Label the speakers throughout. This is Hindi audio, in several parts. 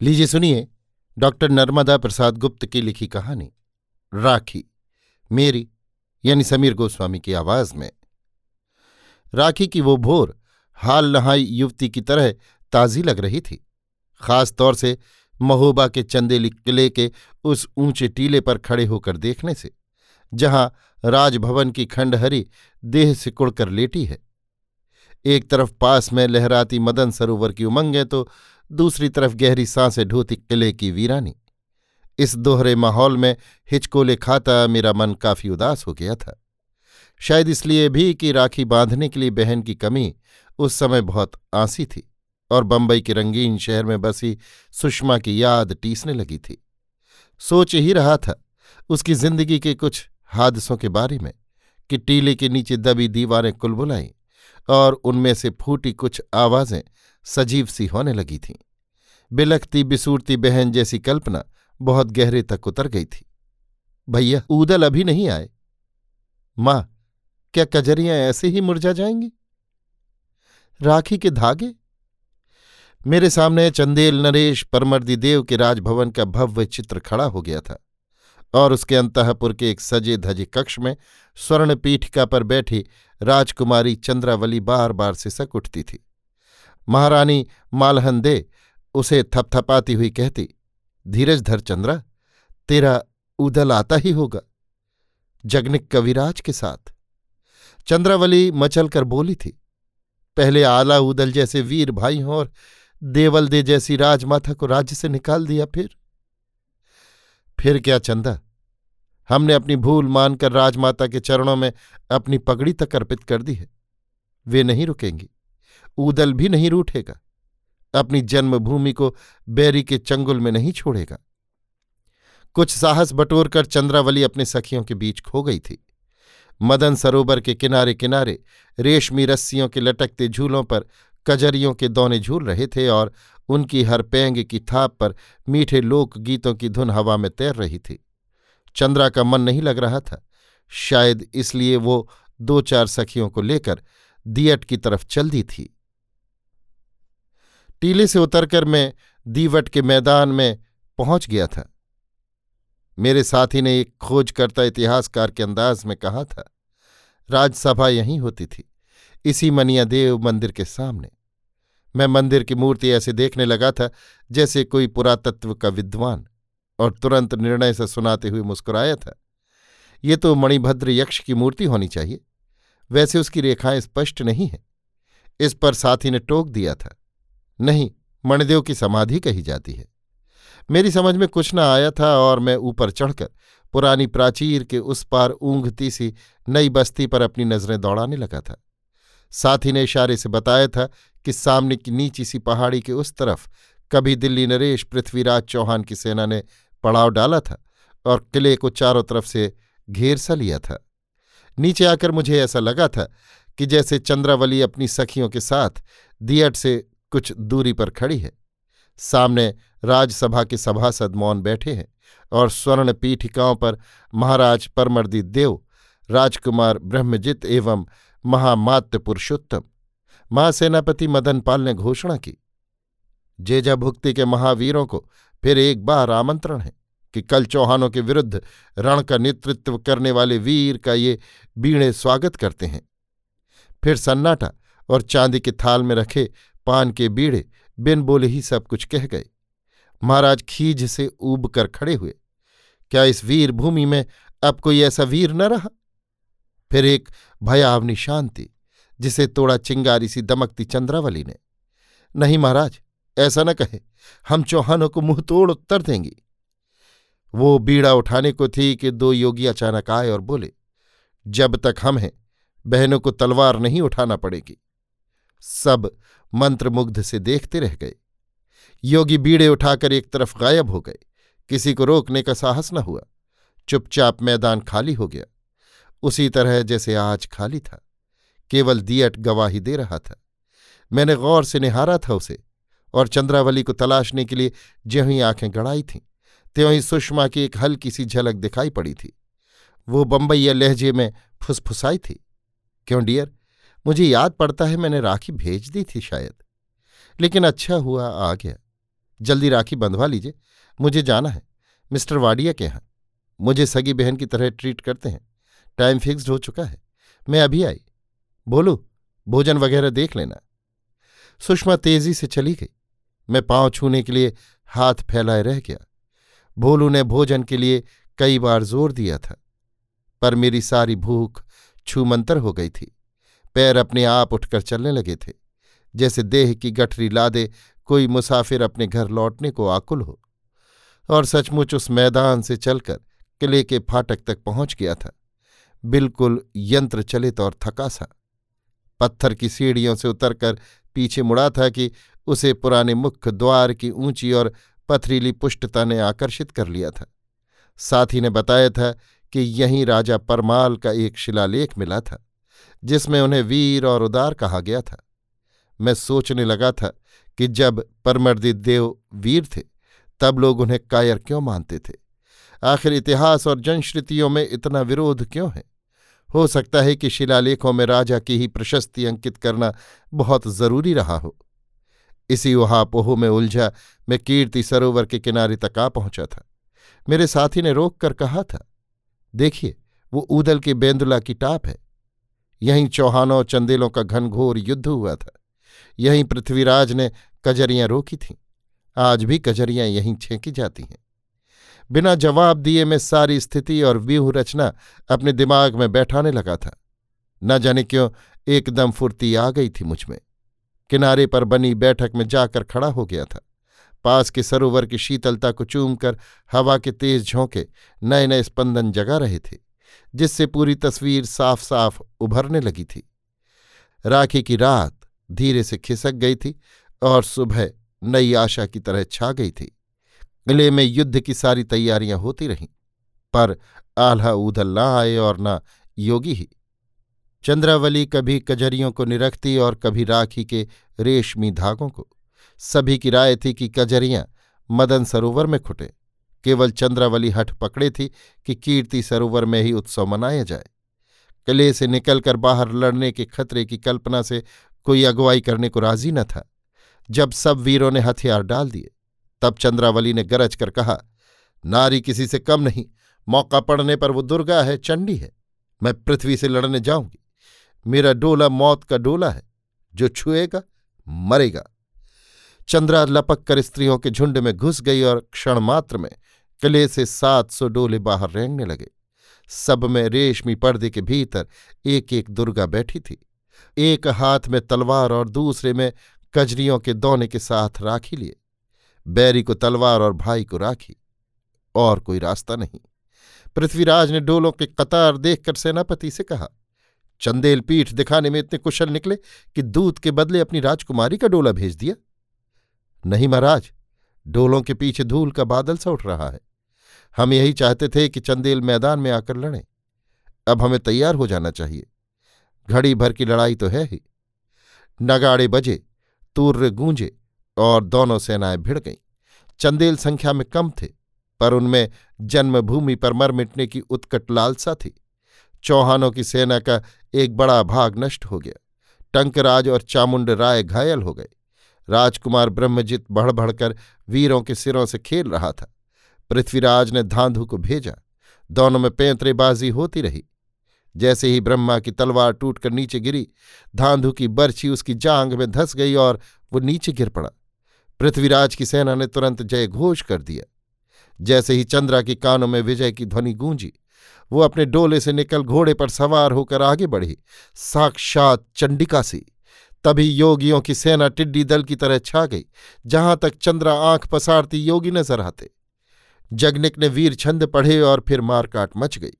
Speaker 1: लीजिए सुनिए, डॉक्टर नर्मदा प्रसाद गुप्त की लिखी कहानी, राखी, मेरी, यानी समीर गोस्वामी की आवाज़ में। राखी की वो भोर हाल नहाई युवती की तरह ताजी लग रही थी। खास तौर से महोबा के चंदेली किले के उस ऊँचे टीले पर खड़े होकर देखने से, जहाँ राजभवन की खंडहरी देह से कुड़कर लेटी है। एक तरफ़ पास में लहराती मदन सरोवर की उमंग है तो दूसरी तरफ़ गहरी साँसें ढोती किले की वीरानी। इस दोहरे माहौल में हिचकोले खाता मेरा मन काफ़ी उदास हो गया था। शायद इसलिए भी कि राखी बांधने के लिए बहन की कमी उस समय बहुत आंसी थी और बंबई के रंगीन शहर में बसी सुषमा की याद टीसने लगी थी। सोच ही रहा था उसकी ज़िंदगी के कुछ हादसों के बारे में कि टीले के नीचे दबी दीवारें कुलबुलाईं और उनमें से फूटी कुछ आवाज़ें सजीव सी होने लगी थीं। बिलखती बिसूरती बहन जैसी कल्पना बहुत गहरे तक उतर गई थी। भैया, ऊदल अभी नहीं आए। माँ, क्या कजरियाँ ऐसे ही मुरझा जाएँगी? राखी के धागे? मेरे सामने चंदेल नरेश परमर्दी देव के राजभवन का भव्य चित्र खड़ा हो गया था और उसके अंतपुर के एक सजे धजे कक्ष में स्वर्ण पीठिका पर बैठी राजकुमारी चंद्रावली बार बार सिसक उठती थी। महारानी मालहन दे उसे थपथपाती हुई कहती, धीरज धर चंद्रा तेरा उदल आता ही होगा, जगनिक कविराज के साथ। चंद्रावली मचल कर बोली थी, पहले आला उदल जैसे वीर भाई हों और देवल दे जैसी राजमाता को राज्य से निकाल दिया फिर। फिर क्या चंदा, हमने अपनी भूल मानकर राजमाता के चरणों में अपनी पगड़ी तक अर्पित कर दी है, वे नहीं रुकेंगी। ऊदल भी नहीं रूठेगा, अपनी जन्मभूमि को बैरी के चंगुल में नहीं छोड़ेगा। कुछ साहस बटोर कर चंद्रावली अपने सखियों के बीच खो गई थी। मदन सरोवर के किनारे किनारे रेशमी रस्सियों के लटकते झूलों पर कजरियों के दौने झूल रहे थे और उनकी हर पेंग की थाप पर मीठे लोक गीतों की धुन हवा में तैर रही थी। चंद्रा का मन नहीं लग रहा था, शायद इसलिए वो दो चार सखियों को लेकर दियट की तरफ़ चल दी थी। टीले से उतरकर मैं दीवट के मैदान में पहुँच गया था। मेरे साथी ने एक खोजकर्ता इतिहासकार के अंदाज में कहा था, राजसभा यहीं होती थी, इसी मनिया देव मंदिर के सामने। मैं मंदिर की मूर्ति ऐसे देखने लगा था जैसे कोई पुरातत्व का विद्वान, और तुरंत निर्णय से सुनाते हुए मुस्कुराया था, ये तो मणिभद्र यक्ष की मूर्ति होनी चाहिए, वैसे उसकी रेखाएँ स्पष्ट नहीं हैं, इस पर साथी ने टोक दिया था। नहीं, मणिदेव की समाधि कही जाती है। मेरी समझ में कुछ न आया था और मैं ऊपर चढ़कर पुरानी प्राचीर के उस पार ऊंघती सी नई बस्ती पर अपनी नज़रें दौड़ाने लगा था। साथी ने इशारे से बताया था कि सामने की नीची सी पहाड़ी के उस तरफ़ कभी दिल्ली नरेश पृथ्वीराज चौहान की सेना ने पड़ाव डाला था और किले को चारों तरफ़ से घेर सा लिया था। नीचे आकर मुझे ऐसा लगा था कि जैसे चंद्रावली अपनी सखियों के साथ दियट से कुछ दूरी पर खड़ी है। सामने राजसभा के सभासद मौन बैठे हैं और स्वर्ण पीठिकाओं पर महाराज परमर्दी देव, राजकुमार ब्रह्मजित एवं महामात्य पुरुषोत्तम, महासेनापति मदनपाल ने घोषणा की। जेजा भुक्ति के महावीरों को फिर एक बार आमंत्रण है कि कल चौहानों के विरुद्ध रण का नेतृत्व करने वाले वीर का ये बीणे स्वागत करते हैं। फिर सन्नाटा और चांदी के थाल में रखे पान के बीड़े बिन बोले ही सब कुछ कह गए। महाराज खीज से ऊब कर खड़े हुए। क्या इस वीर भूमि में अब कोई ऐसा वीर न रहा? फिर एक भयावनी शांति, जिसे तोड़ा चिंगारी सी दमकती चंद्रावली ने। नहीं महाराज, ऐसा न कहे, हम चौहानों को मुँह तोड़ उत्तर देंगी। वो बीड़ा उठाने को थी कि दो योगी अचानक आए और बोले, जब तक हम हैं, बहनों को तलवार नहीं उठाना पड़ेगी। सब मंत्रमुग्ध से देखते रह गए। योगी बीड़े उठाकर एक तरफ़ गायब हो गए। किसी को रोकने का साहस न हुआ। चुपचाप मैदान खाली हो गया। उसी तरह जैसे आज खाली था। केवल दियट गवाही दे रहा था। मैंने गौर से निहारा था उसे और चंद्रावली को तलाशने के लिए ज्यों ही आँखें गड़ाई थीं, त्यों ही सुषमा की एक हल्की सी झलक दिखाई पड़ी थी। वो बम्बैया लहजे में फुसफुसाई थी। क्यों डियर? मुझे याद पड़ता है मैंने राखी भेज दी थी शायद। लेकिन अच्छा हुआ आ गया। जल्दी राखी बंधवा लीजिए। मुझे जाना है। मिस्टर वाडिया के यहाँ। मुझे सगी बहन की तरह ट्रीट करते हैं। टाइम फिक्स्ड हो चुका है। मैं अभी आई। बोलू, भोजन वगैरह देख लेना। सुषमा तेज़ी से चली गई। मैं पाँव छूने के लिए हाथ फैलाए रह गया। भोलू ने भोजन के लिए कई बार ज़ोर दिया था। पर मेरी सारी भूख छूमंतर हो गई थी। पैर अपने आप उठकर चलने लगे थे, जैसे देह की गठरी लादे कोई मुसाफिर अपने घर लौटने को आकुल हो। और सचमुच उस मैदान से चलकर किले के फाटक तक पहुँच गया था। बिल्कुल यंत्र चलित और थका सा पत्थर की सीढ़ियों से उतरकर पीछे मुड़ा था कि उसे पुराने मुख्य द्वार की ऊँची और पथरीली पुष्टता ने आकर्षित कर लिया था। साथी ने बताया था कि यहीं राजा परमाल का एक शिलालेख मिला था। जिसमें उन्हें वीर और उदार कहा गया था। मैं सोचने लगा था कि जब परमर्दित देव वीर थे, तब लोग उन्हें कायर क्यों मानते थे? आखिर इतिहास और जनश्रुतियों में इतना विरोध क्यों है? हो सकता है कि शिलालेखों में राजा की ही प्रशस्ति अंकित करना बहुत ज़रूरी रहा हो। इसी उहापोह में उलझा मैं कीर्ति सरोवर के किनारे तक आ पहुँचा था। मेरे साथी ने रोक कर कहा था, देखिए, वो ऊदल की बेंदुला की टाप है। यहीं चौहानों और चंदेलों का घनघोर युद्ध हुआ था। यहीं पृथ्वीराज ने कजरियाँ रोकी थीं। आज भी कजरियाँ यहीं छेंकी जाती हैं। बिना जवाब दिए मैं सारी स्थिति और व्यूह रचना अपने दिमाग में बैठाने लगा था। न जाने क्यों एकदम फुर्ती आ गई थी मुझमें किनारे पर बनी बैठक में जाकर खड़ा हो गया था। पास के सरोवर की शीतलता को चूमकर हवा के तेज झोंके नए नए स्पंदन जगा रहे थे। जिससे पूरी तस्वीर साफ़ साफ़ उभरने लगी थी। राखी की रात धीरे से खिसक गई थी और सुबह नई आशा की तरह छा गई थी। किले में युद्ध की सारी तैयारियाँ होती रहीं, पर आल्हा उधल न आए और न योगी ही। चंद्रावली कभी कजरियों को निरखती और कभी राखी के रेशमी धागों को। सभी की राय थी कि कजरियाँ मदन सरोवर में खुटे। केवल चंद्रावली हठ पकड़े थी कि कीर्ति सरोवर में ही उत्सव मनाया जाए। किले से निकलकर बाहर लड़ने के खतरे की कल्पना से कोई अगुवाई करने को राज़ी न था। जब सब वीरों ने हथियार डाल दिए, तब चंद्रावली ने गरज कर कहा, नारी किसी से कम नहीं, मौका पड़ने पर वो दुर्गा है, चंडी है। मैं पृथ्वी से लड़ने जाऊँगी। मेरा डोला मौत का डोला है। जो छुएगा, मरेगा। चंद्रा लपक कर स्त्रियों के झुंड में घुस गई और क्षण मात्र में किले से सात सौ डोले बाहर रेंगने लगे। सब में रेशमी पर्दे के भीतर एक एक दुर्गा बैठी थी। एक हाथ में तलवार और दूसरे में कजरियों के दौने के साथ राखी लिए। बैरी को तलवार और भाई को राखी। और कोई रास्ता नहीं। पृथ्वीराज ने डोलों के कतार देखकर सेनापति से कहा, चंदेल पीठ दिखाने में इतने कुशल निकले कि दूत के बदले अपनी राजकुमारी का डोला भेज दिया? नहीं महाराज, डोलों के पीछे धूल का बादल सा उठ रहा है। हम यही चाहते थे कि चंदेल मैदान में आकर लड़ें। अब हमें तैयार हो जाना चाहिए। घड़ी भर की लड़ाई तो है ही। नगाड़े बजे, तूर्य गूंजे और दोनों सेनाएँ भिड़ गईं। चंदेल संख्या में कम थे, पर उनमें जन्मभूमि पर मर मिटने की उत्कट लालसा थी। चौहानों की सेना का एक बड़ा भाग नष्ट हो गया। टंकराज और चामुंड राय घायल हो गए। राजकुमार ब्रह्मजित बढ़ बढ़कर वीरों के सिरों से खेल रहा था। पृथ्वीराज ने धांधु को भेजा। दोनों में पैंतरेबाजी होती रही। जैसे ही ब्रह्मा की तलवार टूटकर नीचे गिरी, धांधु की बर्छी उसकी जांग में धस गई और वो नीचे गिर पड़ा। पृथ्वीराज की सेना ने तुरंत जय घोष कर दिया। जैसे ही चंद्रा के कानों में विजय की ध्वनि गूंजी, वो अपने डोले से निकल घोड़े पर सवार होकर आगे बढ़ी। साक्षात चंडिका सी। तभी योगियों की सेना टिड्डी दल की तरह छा गई, जहाँ तक चंद्रा आँख पसारती योगी नज़र आते। जगनिक ने वीर छंद पढ़े और फिर मारकाट मच गई।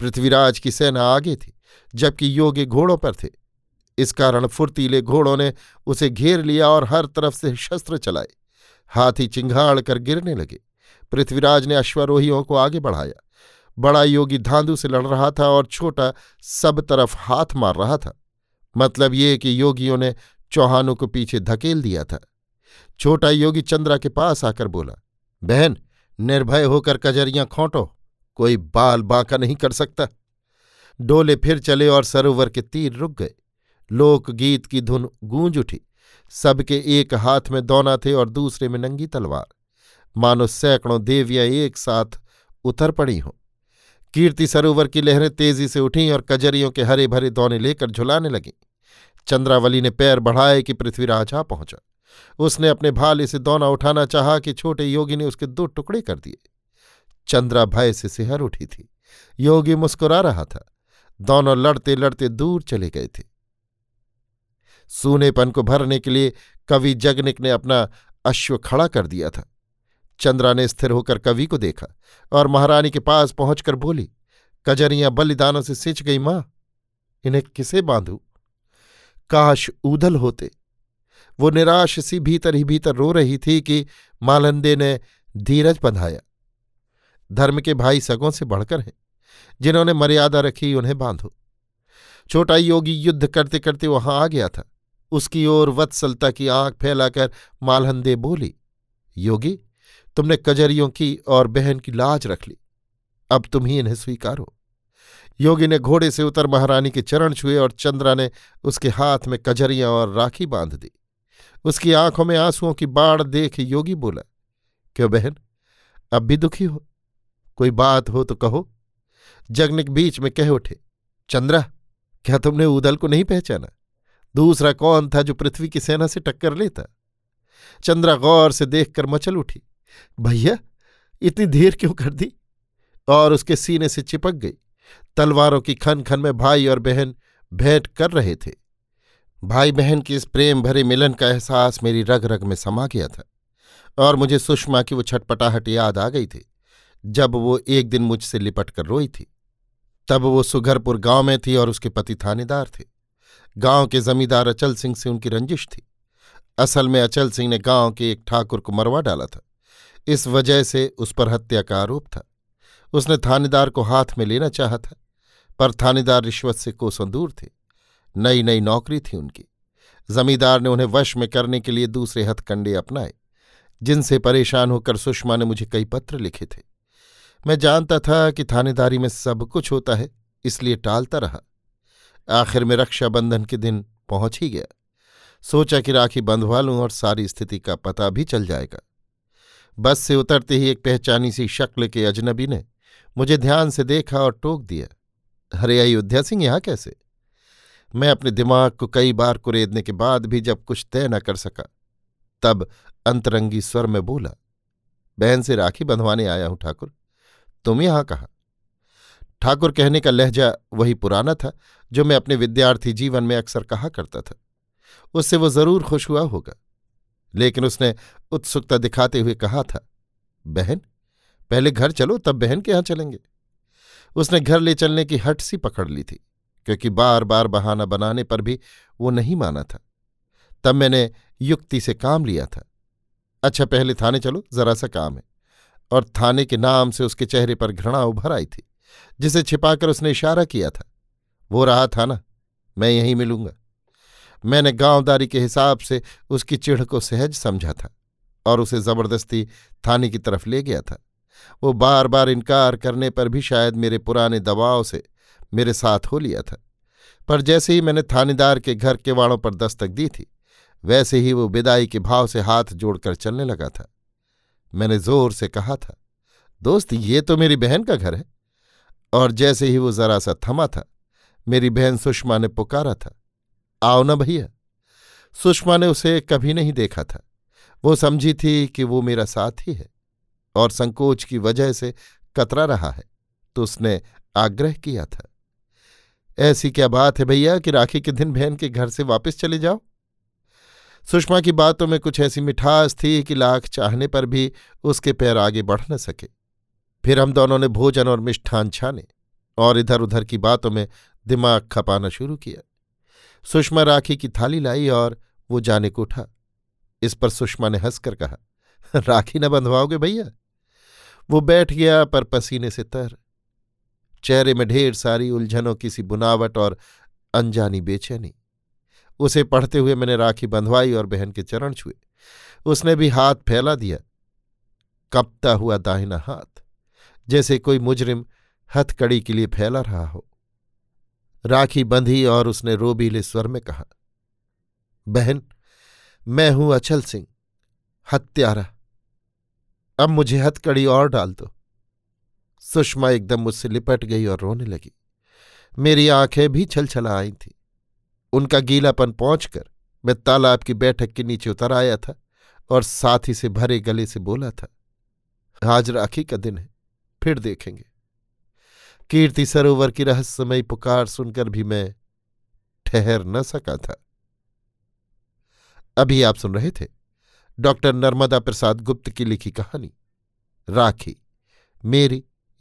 Speaker 1: पृथ्वीराज की सेना आगे थी, जबकि योगी घोड़ों पर थे। इस कारण फुर्तीले घोड़ों ने उसे घेर लिया और हर तरफ़ से शस्त्र चलाए। हाथी चिंघाड़ कर गिरने लगे। पृथ्वीराज ने अश्वरोहियों को आगे बढ़ाया। बड़ा योगी धांधु से लड़ रहा था और छोटा सब तरफ़ हाथ मार रहा था। मतलब ये कि योगियों ने चौहानों को पीछे धकेल दिया था। छोटा योगी चंद्रा के पास आकर बोला, बहन निर्भय होकर कजरियाँ खोंटो, कोई बाल बांका नहीं कर सकता। डोले फिर चले और सरोवर के तीर रुक गए। लोकगीत की धुन गूंज उठी। सबके एक हाथ में दौना थे और दूसरे में नंगी तलवार। मानो सैकड़ों देवियाँ एक साथ उतर पड़ी हों। कीर्ति सरोवर की लहरें तेज़ी से उठीं और कजरियों के हरे भरे दौने लेकर झुलाने लगीं। चंद्रावली ने पैर बढ़ाए कि पृथ्वीराज आ पहुँचा। उसने अपने भाले से दौना उठाना चाहा कि छोटे योगी ने उसके दो टुकड़े कर दिए। चंद्रा भय से सिहर उठी थी। योगी मुस्कुरा रहा था। दोनों लड़ते लड़ते दूर चले गए थे। सूनेपन को भरने के लिए कवि जगनिक ने अपना अश्व खड़ा कर दिया था। चंद्रा ने स्थिर होकर कवि को देखा और महारानी के पास पहुंचकर बोली, कजरियाँ बलिदानों से सिंच गई माँ, इन्हें किसे बांधू? काश ऊधल होते वो निराश सी भीतर ही भीतर रो रही थी कि मालंदे ने धीरज बंधाया। धर्म के भाई सगों से बढ़कर हैं, जिन्होंने मर्यादा रखी उन्हें बांधो। छोटा योगी युद्ध करते करते वहाँ आ गया था। उसकी ओर वत्सलता की आँख फैलाकर मालहंदे बोली, योगी, तुमने कजरियों की और बहन की लाज रख ली। अब तुम ही इन्हें स्वीकारो। योगी ने घोड़े से उतर महारानी के चरण छुए और चंद्रा ने उसके हाथ में कजरियाँ और राखी बाँध दी। उसकी आँखों में आंसुओं की बाढ़ देख योगी बोला, क्यों बहन? अब भी दुखी हो? कोई बात हो तो कहो। जगनिक बीच में कह उठे, चंद्रा, क्या तुमने उदल को नहीं पहचाना? दूसरा कौन था जो पृथ्वी की सेना से टक्कर लेता? चंद्रा गौर से देखकर मचल उठी, भैया, इतनी देर क्यों कर दी? और उसके सीने से चिपक गई। तलवारों की खन खन में भाई और बहन भेंट कर रहे थे। भाई बहन के इस प्रेम भरे मिलन का एहसास मेरी रग रग में समा गया था और मुझे सुषमा की वो छटपटाहट याद आ गई थी, जब वो एक दिन मुझसे लिपट कर रोई थी। तब वो सुघरपुर गाँव में थी और उसके पति थानेदार थे। गाँव के जमींदार अचल सिंह से उनकी रंजिश थी। असल में अचल सिंह ने गाँव के एक ठाकुर को मरवा डाला था। इस वजह से उस पर हत्या का आरोप था। उसने थानेदार को हाथ में लेना चाहा था, पर थानेदार रिश्वत से कोसों दूर थे। नई नई नौकरी थी उनकी। जमींदार ने उन्हें वश में करने के लिए दूसरे हथकंडे अपनाए, जिनसे परेशान होकर सुषमा ने मुझे कई पत्र लिखे थे। मैं जानता था कि थानेदारी में सब कुछ होता है, इसलिए टालता रहा। आखिर में रक्षाबंधन के दिन पहुँच ही गया। सोचा कि राखी बंधवा लूँ और सारी स्थिति का पता भी चल जाएगा। बस से उतरते ही एक पहचानी सी शक्ल के अजनबी ने मुझे ध्यान से देखा और टोक दिया, अरे अयोध्या सिंह यहाँ कैसे? मैं अपने दिमाग को कई बार कुरेदने के बाद भी जब कुछ तय न कर सका, तब अंतरंगी स्वर में बोला, बहन से राखी बंधवाने आया हूँ ठाकुर। तुम यहाँ कहा? ठाकुर कहने का लहजा वही पुराना था, जो मैं अपने विद्यार्थी जीवन में अक्सर कहा करता था। उससे वो ज़रूर खुश हुआ होगा। लेकिन उसने उत्सुकता दिखाते हुए कहा था, बहन, पहले घर चलो, तब बहन के यहाँ चलेंगे। उसने घर ले चलने की हट सी पकड़ ली थी। क्योंकि बार बार बहाना बनाने पर भी वो नहीं माना था। तब मैंने युक्ति से काम लिया था। अच्छा पहले थाने चलो, जरा सा काम है। और थाने के नाम से उसके चेहरे पर घृणा उभर आई थी, जिसे छिपाकर उसने इशारा किया था। वो रहा था ना मैं यहीं मिलूँगा। मैंने गांवदारी के हिसाब से उसकी चिढ़ को सहज समझा था और उसे ज़बरदस्ती थाने की तरफ़ ले गया था। वो बार बार इनकार करने पर भी शायद मेरे पुराने दबाव से मेरे साथ हो लिया था। पर जैसे ही मैंने थानेदार के घर के वाणों पर दस्तक दी थी, वैसे ही वो विदाई के भाव से हाथ जोड़कर चलने लगा था। मैंने ज़ोर से कहा था, दोस्त, ये तो मेरी बहन का घर है। और जैसे ही वो जरा सा थमा था, मेरी बहन सुषमा ने पुकारा था, आओ न भैया। सुषमा ने उसे कभी नहीं देखा था। वो समझी थी कि वो मेरा साथी है और संकोच की वजह से कतरा रहा है तो उसने आग्रह किया था। ऐसी क्या बात है भैया कि राखी के दिन बहन के घर से वापस चले जाओ? सुषमा की बातों में कुछ ऐसी मिठास थी कि लाख चाहने पर भी उसके पैर आगे बढ़ न सके। फिर हम दोनों ने भोजन और मिष्ठान छाने और इधर उधर की बातों में दिमाग खपाना शुरू किया। सुषमा राखी की थाली लाई और वो जाने को उठा। इस पर सुषमा ने हंसकर कहा, राखी न बंधवाओगे भैया? वो बैठ गया पर पसीने से तर चेहरे में ढेर सारी उलझनों की सी बुनावट और अनजानी बेचैनी। उसे पढ़ते हुए मैंने राखी बंधवाई और बहन के चरण छुए। उसने भी हाथ फैला दिया। कपता हुआ दाहिना हाथ, जैसे कोई मुजरिम हथकड़ी के लिए फैला रहा हो। राखी बंधी और उसने रोबीले स्वर में कहा, बहन,
Speaker 2: मैं हूँ अचल सिंह, हत्यारा। अब मुझे हथकड़ी और डाल दो। सुषमा एकदम मुझसे लिपट गई और रोने लगी। मेरी आँखें भी छलछला आई थीं। उनका गीलापन पहुंचकर मैं तालाब की बैठक के नीचे उतर आया था और साथी से भरे गले से बोला था, आज राखी का दिन है, फिर देखेंगे। कीर्ति सरोवर की रहस्यमयी पुकार सुनकर भी मैं ठहर न सका था। अभी आप सुन रहे थे डॉक्टर नर्मदा प्रसाद गुप्त की लिखी कहानी, राखी, मेरी